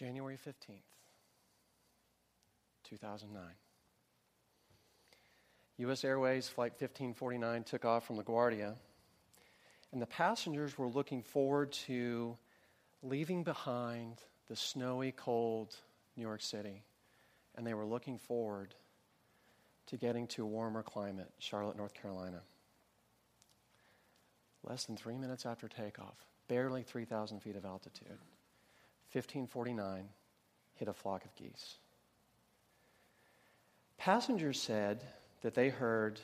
January 15th, 2009. U.S. Airways Flight 1549 took off from LaGuardia, and the passengers were looking forward to leaving behind the snowy, cold New York City, and they were looking forward to getting to a warmer climate, Charlotte, North Carolina. Less than three minutes after takeoff, barely 3,000 feet of altitude, 1549 hit a flock of geese. Passengers said that they heard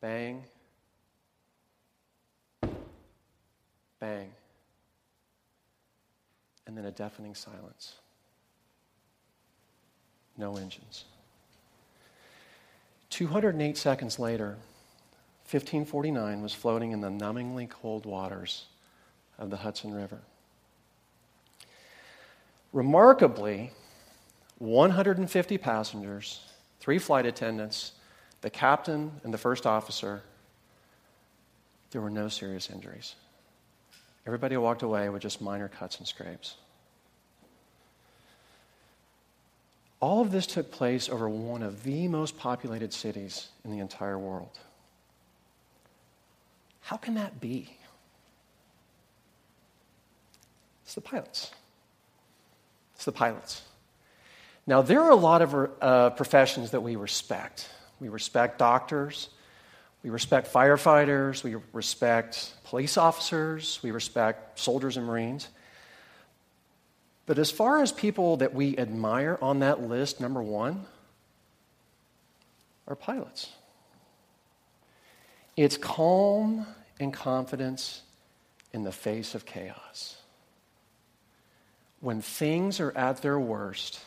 bang, bang, and then a deafening silence. No engines. 208 seconds later, 1549 was floating in the numbingly cold waters of the Hudson River. Remarkably, 150 passengers, three flight attendants, the captain, and the first officer, there were no serious injuries. Everybody walked away with just minor cuts and scrapes. All of this took place over one of the most populated cities in the entire world. How can that be? It's the pilots. It's the pilots. Now, there are a lot of uh, professions that we respect. We respect doctors, we respect firefighters, we respect police officers, we respect soldiers and Marines. But as far as people that we admire on that list, number one are pilots. It's calm and confidence in the face of chaos. When things are at their worst,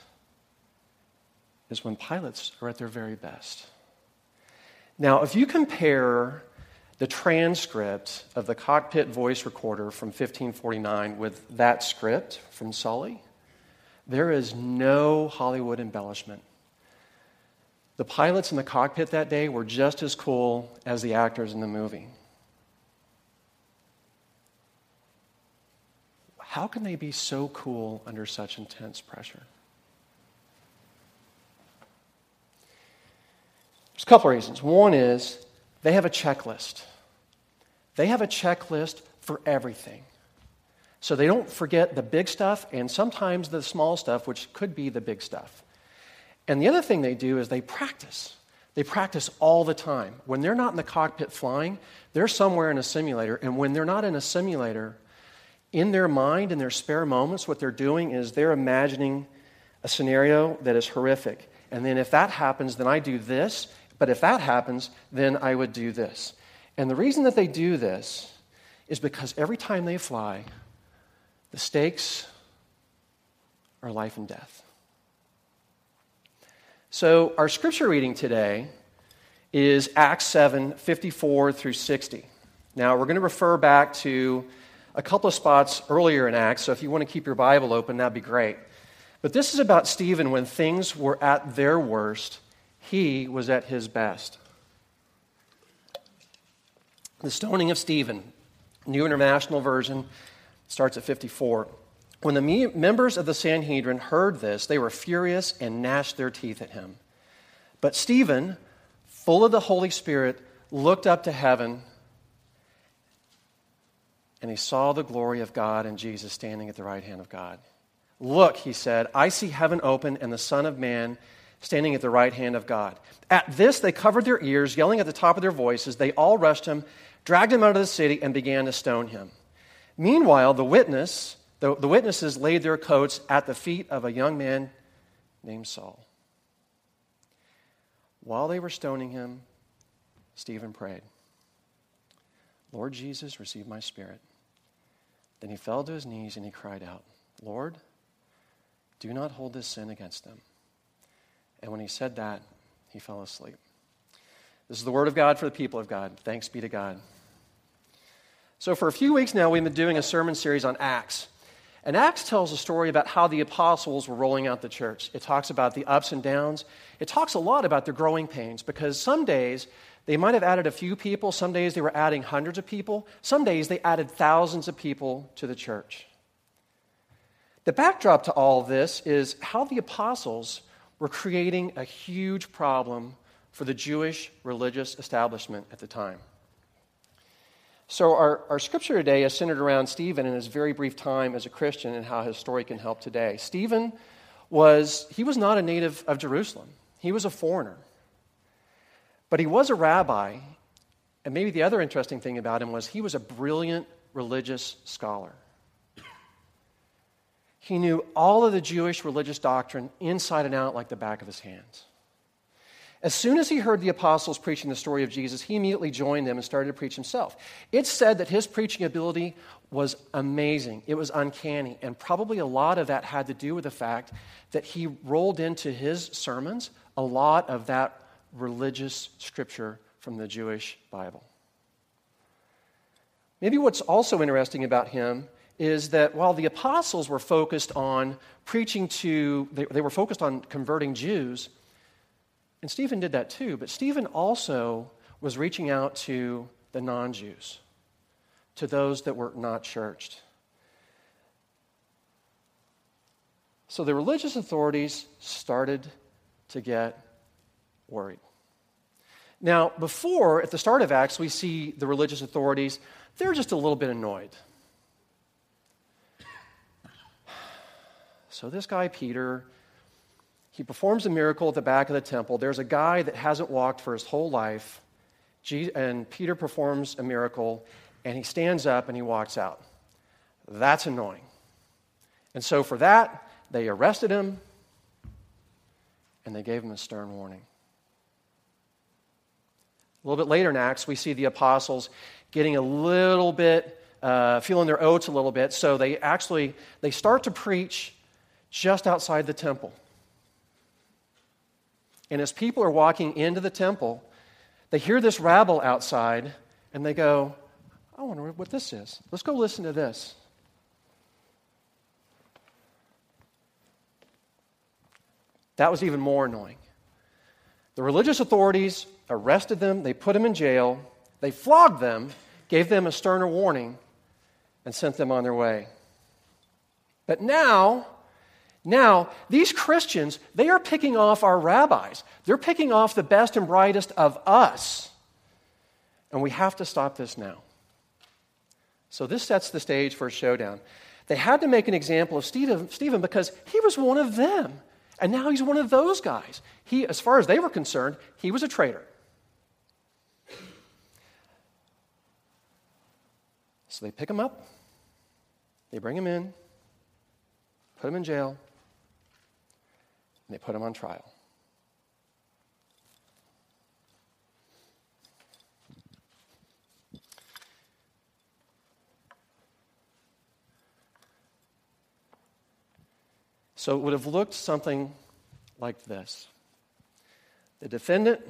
is when pilots are at their very best. Now, if you compare the transcript of the cockpit voice recorder from 1549 with that script from Sully, there is no Hollywood embellishment. The pilots in the cockpit that day were just as cool as the actors in the movie. How can they be so cool under such intense pressure? There's a couple of reasons. One is they have a checklist. They have a checklist for everything. So they don't forget the big stuff and sometimes the small stuff, which could be the big stuff. And the other thing they do is they practice. They practice all the time. When they're not in the cockpit flying, they're somewhere in a simulator. And when they're not in a simulator, in their mind, in their spare moments, what they're doing is they're imagining a scenario that is horrific. And then if that happens, then I do this. But if that happens, then I would do this. And the reason that they do this is because every time they fly, the stakes are life and death. So, our scripture reading today is Acts 7 54 through 60. Now, we're going to refer back to a couple of spots earlier in Acts, so if you want to keep your Bible open, that'd be great. But this is about Stephen when things were at their worst he was at his best. The stoning of Stephen, New International Version, starts at 54. When the me- members of the Sanhedrin heard this, they were furious and gnashed their teeth at him. But Stephen, full of the Holy Spirit, looked up to heaven and he saw the glory of God and Jesus standing at the right hand of God. Look, he said, I see heaven open and the Son of Man standing at the right hand of God. At this, they covered their ears, yelling at the top of their voices. They all rushed him, dragged him out of the city, and began to stone him. Meanwhile, the witness, the, the witnesses laid their coats at the feet of a young man named Saul. While they were stoning him, Stephen prayed, Lord Jesus, receive my spirit. Then he fell to his knees and he cried out, Lord, do not hold this sin against them. And when he said that, he fell asleep. This is the word of God for the people of God. Thanks be to God. So, for a few weeks now, we've been doing a sermon series on Acts. And Acts tells a story about how the apostles were rolling out the church. It talks about the ups and downs. It talks a lot about the growing pains because some days they might have added a few people, some days they were adding hundreds of people, some days they added thousands of people to the church. The backdrop to all this is how the apostles were creating a huge problem for the Jewish religious establishment at the time. So, our, our scripture today is centered around Stephen and his very brief time as a Christian and how his story can help today. Stephen was, he was not a native of Jerusalem, he was a foreigner. But he was a rabbi, and maybe the other interesting thing about him was he was a brilliant religious scholar. He knew all of the Jewish religious doctrine inside and out like the back of his hands. As soon as he heard the apostles preaching the story of Jesus, he immediately joined them and started to preach himself. It's said that his preaching ability was amazing, it was uncanny, and probably a lot of that had to do with the fact that he rolled into his sermons a lot of that religious scripture from the Jewish Bible. Maybe what's also interesting about him is that while the apostles were focused on preaching to, they, they, were focused on converting Jews, and Stephen did that too, but Stephen also was reaching out to the non Jews, to those that were not churched. So the religious authorities started to get worried. Now, before, at the start of Acts, we see the religious authorities, they're just a little bit annoyed. So, this guy, Peter, he performs a miracle at the back of the temple. There's a guy that hasn't walked for his whole life, and Peter performs a miracle, and he stands up and he walks out. That's annoying. And so, for that, they arrested him and they gave him a stern warning. A little bit later in Acts, we see the apostles getting a little bit, uh, feeling their oats a little bit. So they actually they start to preach just outside the temple. And as people are walking into the temple, they hear this rabble outside and they go, I wonder what this is. Let's go listen to this. That was even more annoying. The religious authorities arrested them, they put them in jail, they flogged them, gave them a sterner warning, and sent them on their way. But now, now, these Christians, they are picking off our rabbis. They're picking off the best and brightest of us. And we have to stop this now. So, this sets the stage for a showdown. They had to make an example of Stephen because he was one of them. And now he's one of those guys. He, as far as they were concerned, he was a traitor. So they pick him up, they bring him in, put him in jail, and they put him on trial. So it would have looked something like this The defendant,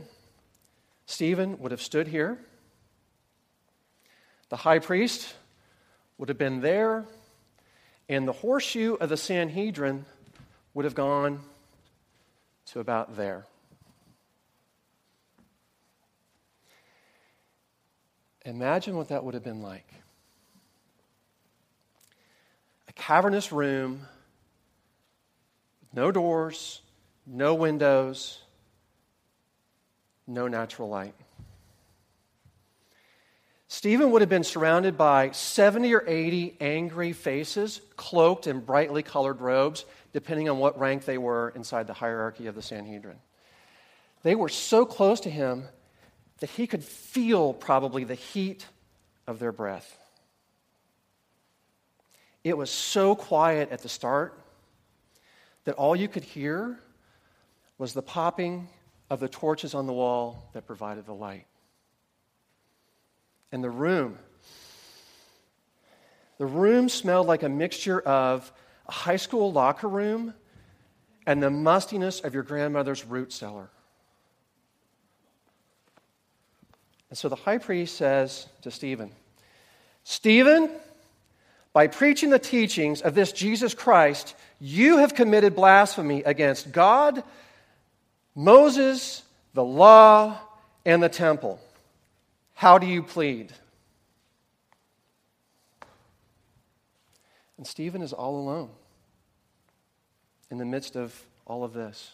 Stephen, would have stood here. The high priest would have been there, and the horseshoe of the Sanhedrin would have gone to about there. Imagine what that would have been like. A cavernous room no doors, no windows, no natural light. Stephen would have been surrounded by 70 or 80 angry faces, cloaked in brightly colored robes, depending on what rank they were inside the hierarchy of the Sanhedrin. They were so close to him that he could feel probably the heat of their breath. It was so quiet at the start that all you could hear was the popping of the torches on the wall that provided the light. And the room, the room smelled like a mixture of a high school locker room and the mustiness of your grandmother's root cellar. And so the high priest says to Stephen, Stephen, by preaching the teachings of this Jesus Christ, you have committed blasphemy against God, Moses, the law, and the temple. How do you plead? And Stephen is all alone. in the midst of all of this.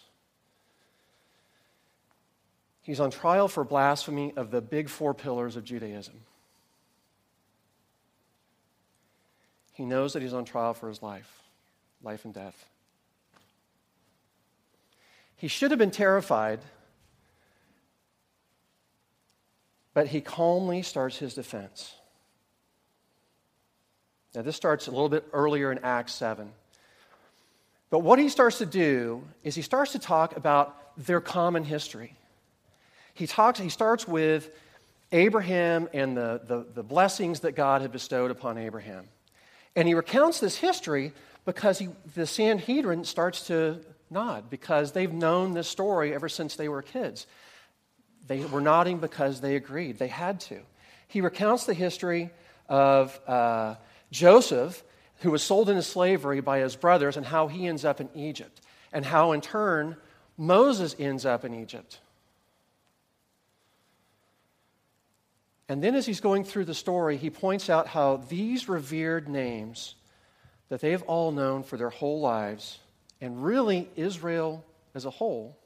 He's on trial for blasphemy of the big four pillars of Judaism. He knows that he's on trial for his life, life and death. He should have been terrified, but he calmly starts his defense. Now, this starts a little bit earlier in Acts 7. But what he starts to do is he starts to talk about their common history. He, talks, he starts with Abraham and the, the, the blessings that God had bestowed upon Abraham. And he recounts this history because he, the Sanhedrin starts to nod because they've known this story ever since they were kids. They were nodding because they agreed. They had to. He recounts the history of uh, Joseph, who was sold into slavery by his brothers, and how he ends up in Egypt, and how in turn Moses ends up in Egypt. And then, as he's going through the story, he points out how these revered names that they've all known for their whole lives, and really Israel as a whole,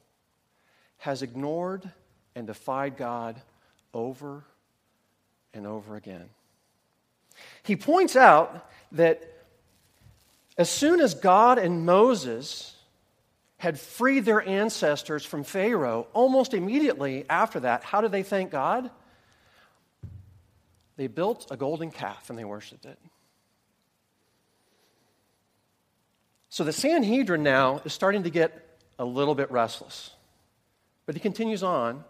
has ignored and defied God over and over again. He points out that as soon as God and Moses had freed their ancestors from Pharaoh, almost immediately after that, how did they thank God? They built a golden calf and they worshiped it. So the Sanhedrin now is starting to get a little bit restless. But he continues on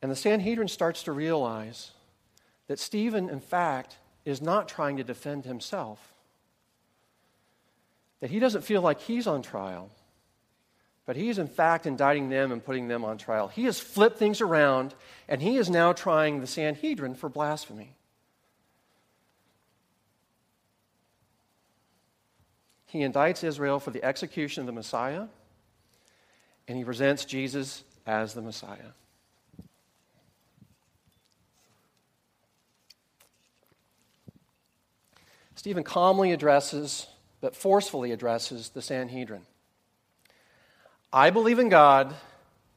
And the Sanhedrin starts to realize that Stephen, in fact, is not trying to defend himself. That he doesn't feel like he's on trial, but he's, in fact, indicting them and putting them on trial. He has flipped things around, and he is now trying the Sanhedrin for blasphemy. He indicts Israel for the execution of the Messiah, and he presents Jesus as the Messiah. Stephen calmly addresses, but forcefully addresses, the Sanhedrin. I believe in God,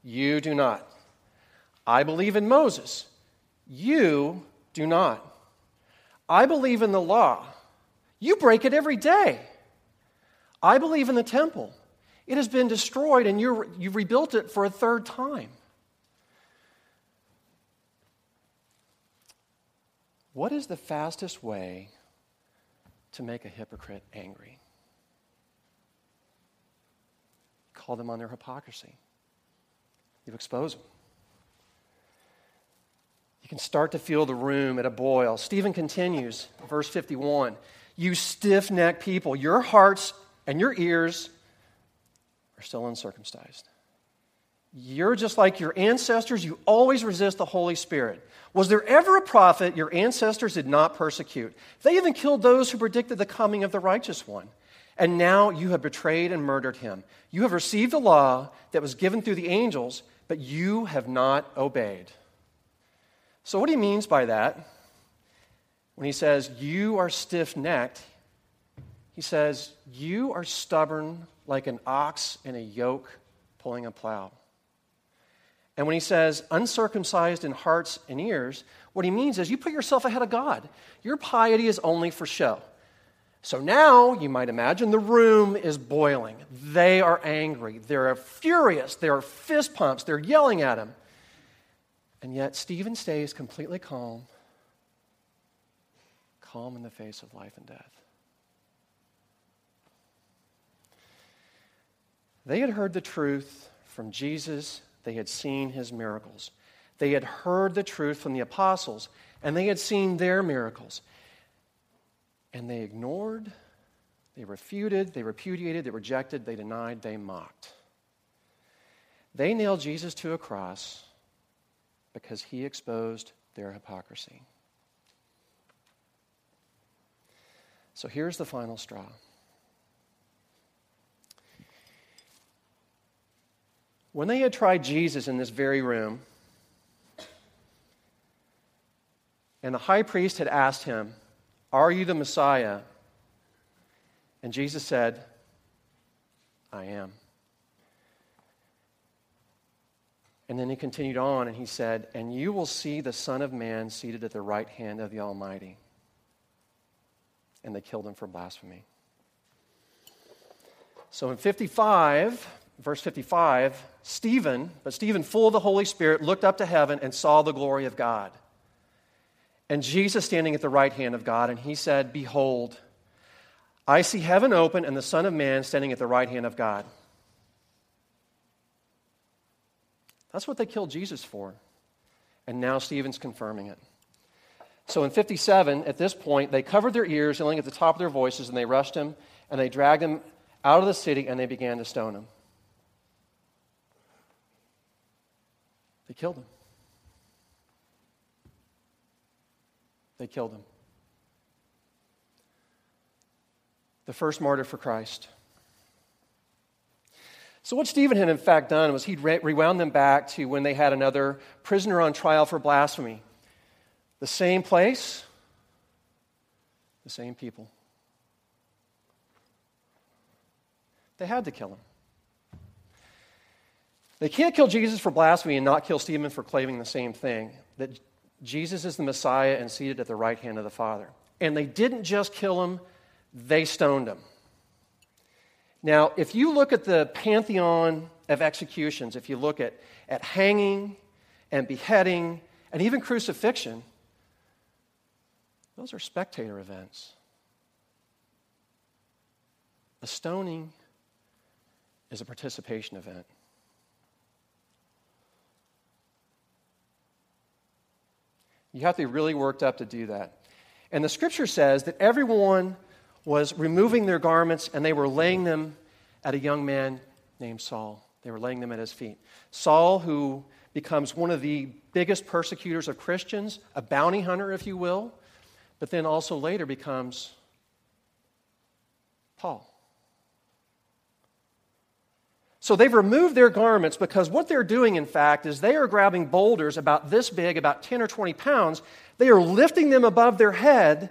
you do not. I believe in Moses, you do not. I believe in the law, you break it every day. I believe in the temple. It has been destroyed and you you rebuilt it for a third time. What is the fastest way to make a hypocrite angry. Call them on their hypocrisy. You expose them. You can start to feel the room at a boil. Stephen continues, verse 51 You stiff necked people, your hearts and your ears are still uncircumcised. You're just like your ancestors. You always resist the Holy Spirit. Was there ever a prophet your ancestors did not persecute? They even killed those who predicted the coming of the righteous one. And now you have betrayed and murdered him. You have received a law that was given through the angels, but you have not obeyed. So, what he means by that, when he says, You are stiff necked, he says, You are stubborn like an ox in a yoke pulling a plow. And when he says uncircumcised in hearts and ears, what he means is you put yourself ahead of God. Your piety is only for show. So now, you might imagine, the room is boiling. They are angry. They're furious. There are fist pumps. They're yelling at him. And yet, Stephen stays completely calm, calm in the face of life and death. They had heard the truth from Jesus they had seen his miracles. They had heard the truth from the apostles, and they had seen their miracles. And they ignored, they refuted, they repudiated, they rejected, they denied, they mocked. They nailed Jesus to a cross because he exposed their hypocrisy. So here's the final straw. When they had tried Jesus in this very room, and the high priest had asked him, Are you the Messiah? And Jesus said, I am. And then he continued on and he said, And you will see the Son of Man seated at the right hand of the Almighty. And they killed him for blasphemy. So in 55, verse 55, Stephen, but Stephen, full of the Holy Spirit, looked up to heaven and saw the glory of God. And Jesus standing at the right hand of God, and he said, Behold, I see heaven open and the Son of Man standing at the right hand of God. That's what they killed Jesus for. And now Stephen's confirming it. So in 57, at this point, they covered their ears, yelling at the top of their voices, and they rushed him, and they dragged him out of the city, and they began to stone him. They killed him. They killed him. The first martyr for Christ. So, what Stephen had in fact done was he'd re- rewound them back to when they had another prisoner on trial for blasphemy. The same place, the same people. They had to kill him. They can't kill Jesus for blasphemy and not kill Stephen for claiming the same thing that Jesus is the Messiah and seated at the right hand of the Father. And they didn't just kill him, they stoned him. Now, if you look at the pantheon of executions, if you look at, at hanging and beheading and even crucifixion, those are spectator events. A stoning is a participation event. You have to be really worked up to do that. And the scripture says that everyone was removing their garments and they were laying them at a young man named Saul. They were laying them at his feet. Saul, who becomes one of the biggest persecutors of Christians, a bounty hunter, if you will, but then also later becomes Paul. So they've removed their garments because what they're doing, in fact, is they are grabbing boulders about this big, about 10 or 20 pounds. They are lifting them above their head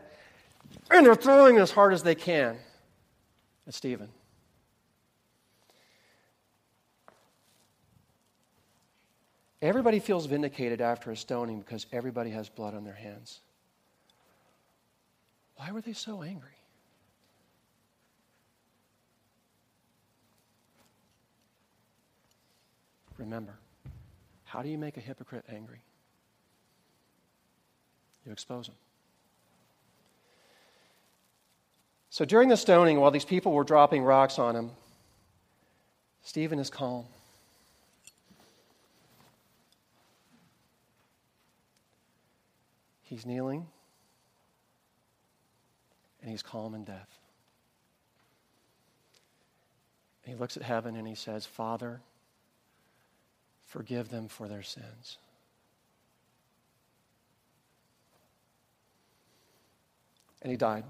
and they're throwing as hard as they can at Stephen. Everybody feels vindicated after a stoning because everybody has blood on their hands. Why were they so angry? Remember, how do you make a hypocrite angry? You expose them. So during the stoning, while these people were dropping rocks on him, Stephen is calm. He's kneeling and he's calm in death. He looks at heaven and he says, Father, Forgive them for their sins. And he died.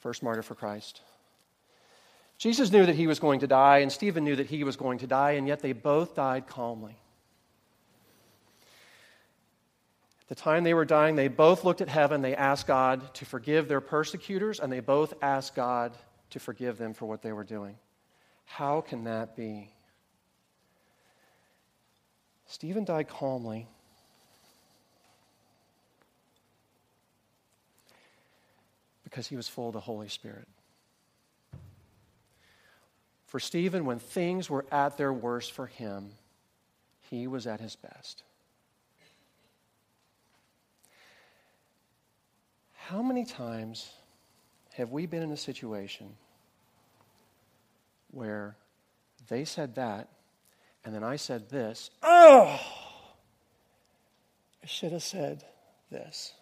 First martyr for Christ. Jesus knew that he was going to die, and Stephen knew that he was going to die, and yet they both died calmly. At the time they were dying, they both looked at heaven, they asked God to forgive their persecutors, and they both asked God to forgive them for what they were doing. How can that be? Stephen died calmly. Because he was full of the Holy Spirit. For Stephen, when things were at their worst for him, he was at his best. How many times have we been in a situation where they said that and then I said this. Oh! I should have said this.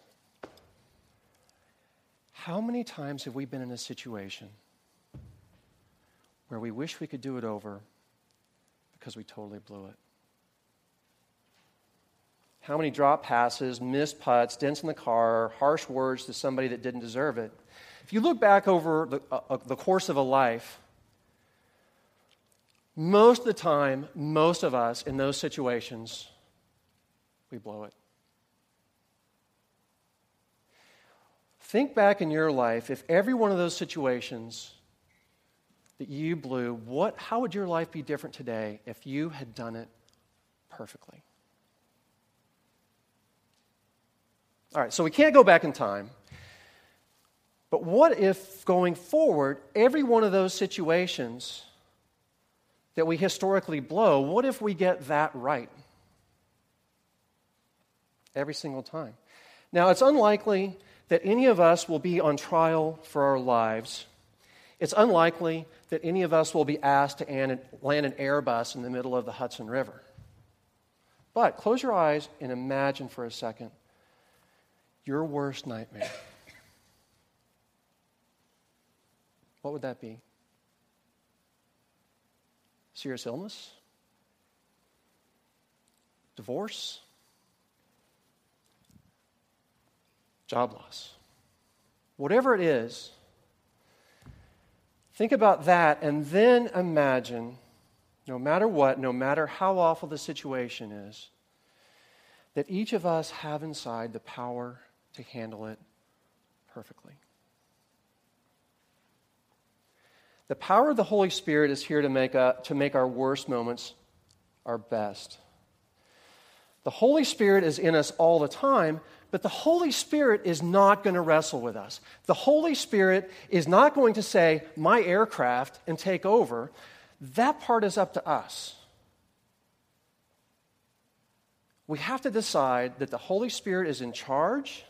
How many times have we been in a situation where we wish we could do it over because we totally blew it? How many drop passes, missed putts, dents in the car, harsh words to somebody that didn't deserve it? If you look back over the, uh, uh the course of a life, most of the time, most of us in those situations, we blow it. Think back in your life, if every one of those situations that you blew, what, how would your life be different today if you had done it perfectly? All right, so we can't go back in time. But what if going forward, every one of those situations that we historically blow, what if we get that right? Every single time. Now, it's unlikely that any of us will be on trial for our lives. It's unlikely that any of us will be asked to land an Airbus in the middle of the Hudson River. But close your eyes and imagine for a second your worst nightmare. What would that be? Serious illness? Divorce? Job loss? Whatever it is, think about that and then imagine no matter what, no matter how awful the situation is, that each of us have inside the power to handle it perfectly. The power of the Holy Spirit is here to make, a, to make our worst moments our best. The Holy Spirit is in us all the time, but the Holy Spirit is not going to wrestle with us. The Holy Spirit is not going to say, My aircraft, and take over. That part is up to us. We have to decide that the Holy Spirit is in charge,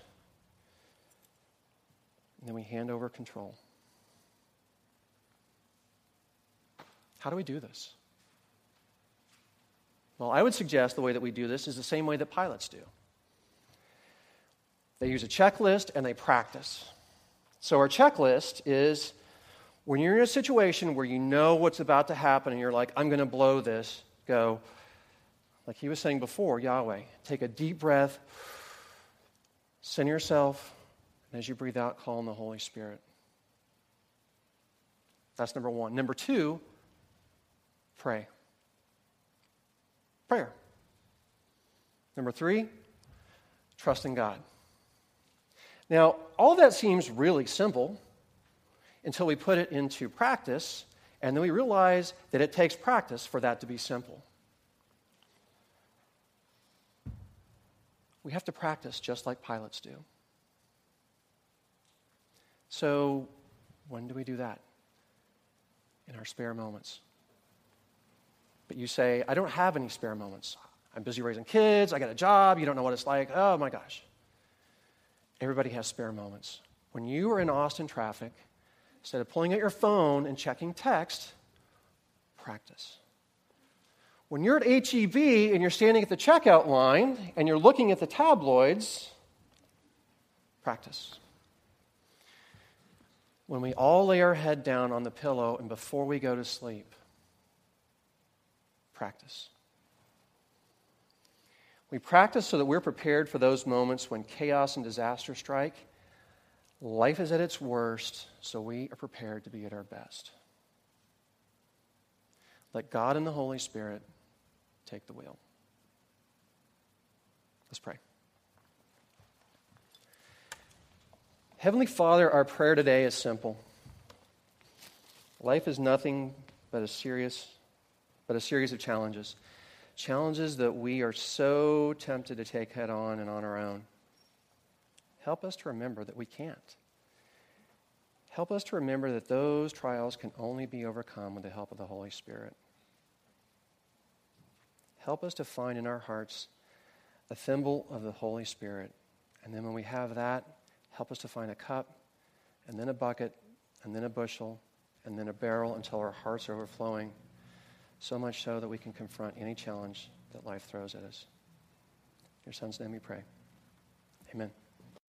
and then we hand over control. How do we do this? Well, I would suggest the way that we do this is the same way that pilots do. They use a checklist and they practice. So, our checklist is when you're in a situation where you know what's about to happen and you're like, I'm going to blow this, go, like he was saying before, Yahweh, take a deep breath, center yourself, and as you breathe out, call on the Holy Spirit. That's number one. Number two, Pray. Prayer. Number three, trust in God. Now, all that seems really simple until we put it into practice, and then we realize that it takes practice for that to be simple. We have to practice just like pilots do. So, when do we do that? In our spare moments but you say, I don't have any spare moments. I'm busy raising kids, I got a job, you don't know what it's like. Oh my gosh. Everybody has spare moments. When you are in Austin traffic, instead of pulling out your phone and checking text, practice. When you're at HEB and you're standing at the checkout line and you're looking at the tabloids, practice. When we all lay our head down on the pillow and before we go to sleep, practice. We practice so that we're prepared for those moments when chaos and disaster strike. Life is at its worst, so we are prepared to be at our best. Let God and the Holy Spirit take the wheel. Let's pray. Heavenly Father, our prayer today is simple. Life is nothing but a serious but a series of challenges. Challenges that we are so tempted to take head on and on our own. Help us to remember that we can't. Help us to remember that those trials can only be overcome with the help of the Holy Spirit. Help us to find in our hearts a thimble of the Holy Spirit. And then when we have that, help us to find a cup, and then a bucket, and then a bushel, and then a barrel until our hearts are overflowing so much so that we can confront any challenge that life throws at us. In your son's name we pray. Amen.